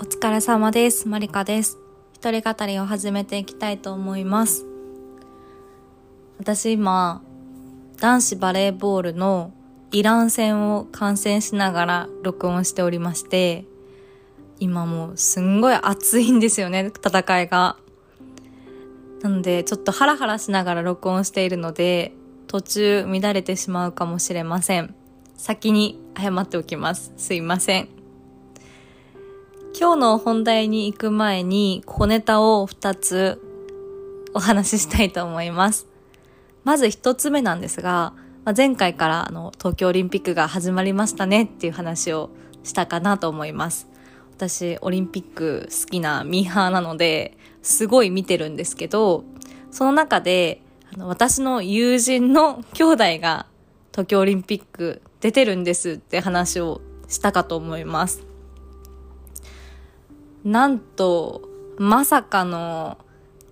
お疲れ様です。マリカです。一人語りを始めていきたいと思います。私今、男子バレーボールのイラン戦を観戦しながら録音しておりまして、今もうすんごい熱いんですよね、戦いが。なので、ちょっとハラハラしながら録音しているので、途中乱れてしまうかもしれません。先に謝っておきます。すいません。今日の本題に行く前に小ネタを2つお話ししたいと思います。まず1つ目なんですが、まあ前回からあの東京オリンピックが始まりましたねっていう話をしたかなと思います。私、オリンピック好きなミーハーなので、すごい見てるんですけど、その中で、あの私の友人の兄弟が東京オリンピック出てるんですって話をしたかと思います。なんと、まさかの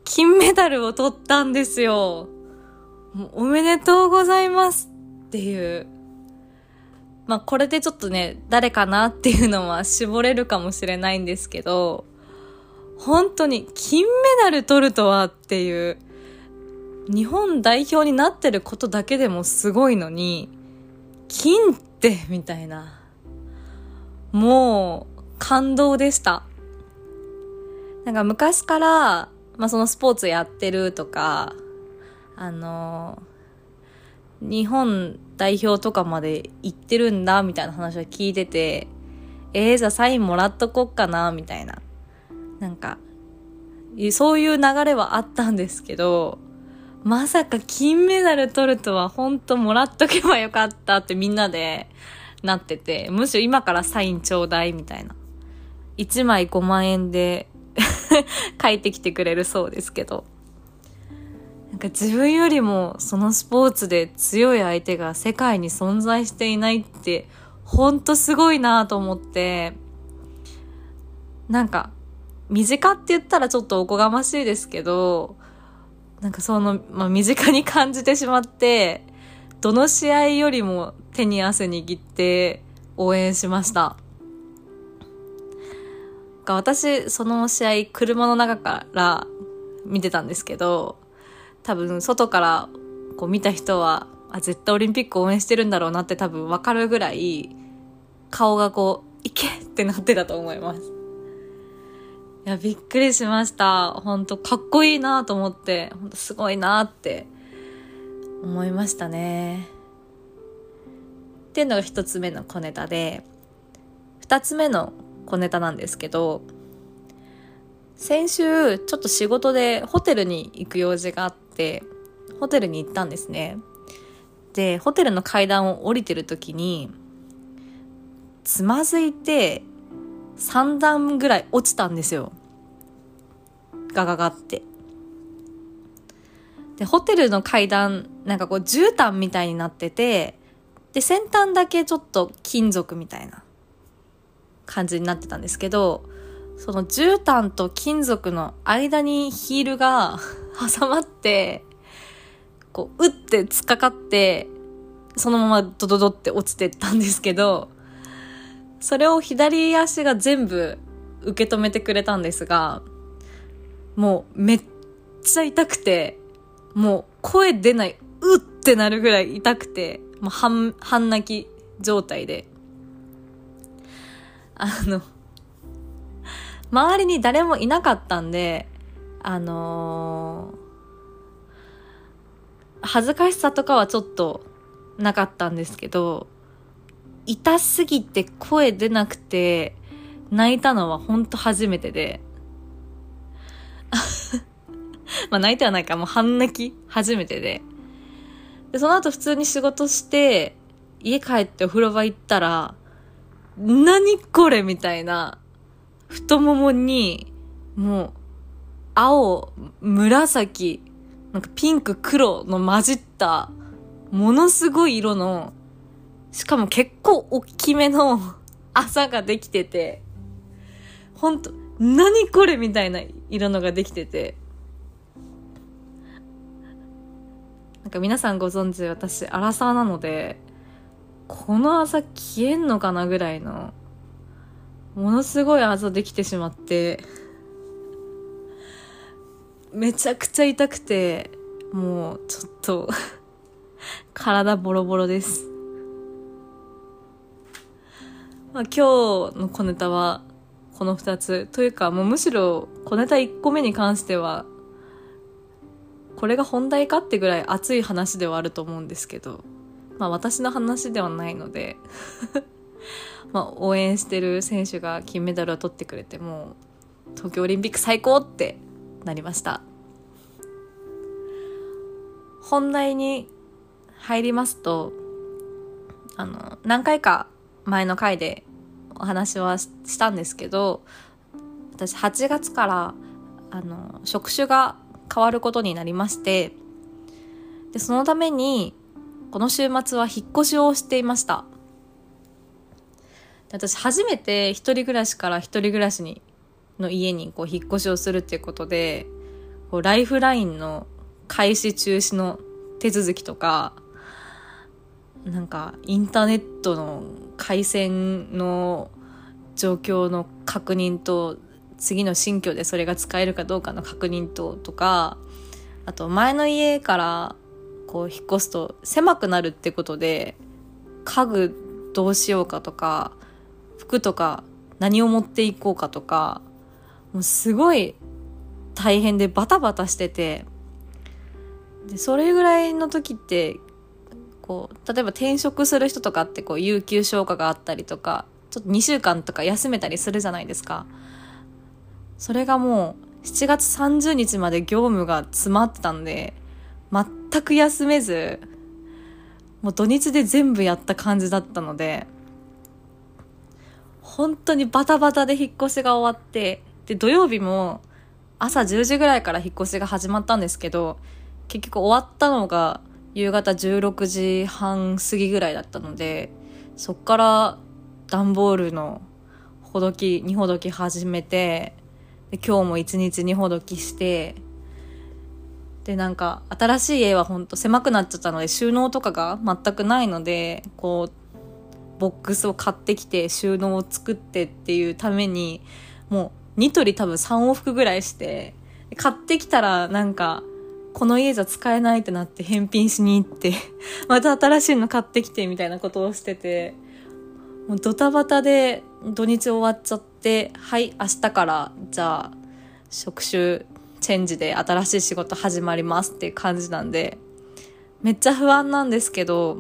金メダルを取ったんですよ。おめでとうございますっていう。まあこれでちょっとね、誰かなっていうのは絞れるかもしれないんですけど、本当に金メダル取るとはっていう、日本代表になってることだけでもすごいのに、金ってみたいな。もう感動でした。なんか昔から、まあそのスポーツやってるとか、あの、日本代表とかまで行ってるんだみたいな話は聞いてて、えー、じゃあサインもらっとこっかなみたいな。なんか、そういう流れはあったんですけど、まさか金メダル取るとは本当もらっとけばよかったってみんなでなってて、むしろ今からサインちょうだいみたいな。1枚5万円で 書いてきてくれるそうですけど。なんか自分よりもそのスポーツで強い相手が世界に存在していないってほんとすごいなと思って、なんか身近って言ったらちょっとおこがましいですけど、なんかその、まあ、身近に感じてしまって、どの試合よりも手に汗握って応援しました。が私、その試合、車の中から見てたんですけど、多分、外からこう見た人は、あ、絶対オリンピック応援してるんだろうなって多分わかるぐらい、顔がこう、いけってなってたと思います。いや、びっくりしました。本当かっこいいなと思って、本当すごいなって思いましたね。っていうのが一つ目の小ネタで、二つ目の小ネタなんですけど、先週ちょっと仕事でホテルに行く用事があって、ホテルに行ったんですね。で、ホテルの階段を降りてる時に、つまずいて、3段ぐらい落ちたんですよ。ガガガって。で、ホテルの階段、なんかこう絨毯みたいになってて、で、先端だけちょっと金属みたいな感じになってたんですけど、その絨毯と金属の間にヒールが 挟まって、こう、打って突っかかって、そのままドドドって落ちてったんですけど、それを左足が全部受け止めてくれたんですが、もうめっちゃ痛くて、もう声出ない、うってなるぐらい痛くて、もう半、半泣き状態で。あの、周りに誰もいなかったんで、あのー恥ずかしさとかはちょっとなかったんですけど、痛すぎて声出なくて泣いたのは本当初めてで。まあ泣いてはないか、もう半泣き初めてで。で、その後普通に仕事して、家帰ってお風呂場行ったら、何これみたいな、太ももに、もう、青、紫、なんかピンク、黒の混じった、ものすごい色の、しかも結構大きめの 朝ができてて、ほんと、何これみたいな色のができてて、なんか皆さんご存知、私、アラサーなので、この朝消えんのかなぐらいの、ものすごいあざできてしまってめちゃくちゃ痛くてもうちょっと 体ボロボロです。まあ、今日の小ネタはこの2つ。というかもうむしろ小ネタ1個目に関してはこれが本題かってぐらい熱い話ではあると思うんですけど。まあ私の話ではないので まあ応援してる選手が金メダルを取ってくれてもう東京オリンピック最高ってなりました。本題に入りますとあの何回か前の回でお話はしたんですけど私8月からあの職種が変わることになりましてでそのためにこの週末は引っ越しをしていました。私初めて一人暮らしから一人暮らしにの家にこう引っ越しをするっていうことでこうライフラインの開始中止の手続きとかなんかインターネットの回線の状況の確認と次の新居でそれが使えるかどうかの確認ととかあと前の家からこう引っ越すと狭くなるってことで家具どうしようかとか服とか何を持っていこうかとかもうすごい大変でバタバタしててでそれぐらいの時ってこう例えば転職する人とかってこう有給消化があったりとかちょっと2週間とか休めたりするじゃないですか。それがもう7月30日まで業務が詰まってたんで全く休めずもう土日で全部やった感じだったので本当にバタバタで引っ越しが終わってで土曜日も朝10時ぐらいから引っ越しが始まったんですけど結局終わったのが夕方16時半過ぎぐらいだったのでそっから段ボールのほどき荷ほどき始めてで今日も一日荷ほどきしてでなんか新しい家はほんと狭くなっちゃったので収納とかが全くないのでこうボックスを買ってきて収納を作ってっていうためにもうニトリ多分3往復ぐらいして買ってきたらなんかこの家じゃ使えないってなって返品しに行って また新しいの買ってきてみたいなことをしてて、もうドタバタで土日終わっちゃって、はい、明日からじゃあ職種チェンジで新しい仕事始まりますっていう感じなんで、めっちゃ不安なんですけど、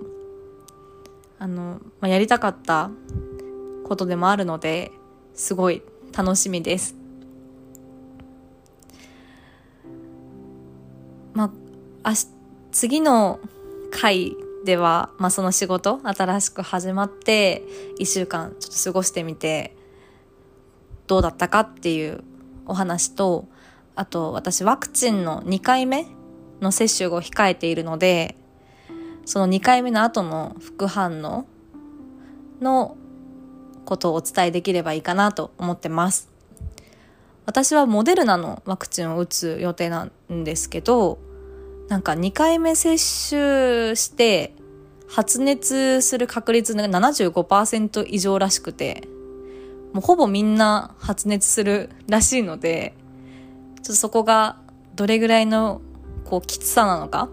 あの、まあ、やりたかったことでもあるので、すごい楽しみです。まあ、あし次の回では、まあ、その仕事新しく始まって1週間ちょっと過ごしてみてどうだったかっていうお話とあと私ワクチンの2回目の接種を控えているのでその2回目の後の副反応のことをお伝えできればいいかなと思ってます。私はモデルナのワクチンを打つ予定なんですけどなんか2回目接種して発熱する確率が75%以上らしくてもうほぼみんな発熱するらしいのでちょっとそこがどれぐらいのこうきつさなのか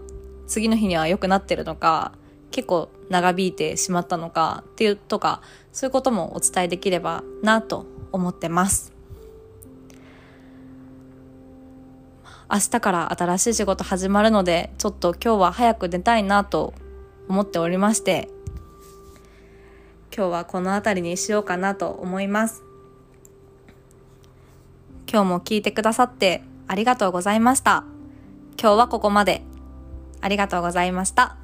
次の日には良くなってるのか結構長引いてしまったのかっていうとかそういうこともお伝えできればなと思ってます。明日から新しい仕事始まるので、ちょっと今日は早く寝たいなと思っておりまして、今日はこの辺りにしようかなと思います。今日も聞いてくださってありがとうございました。今日はここまで。ありがとうございました。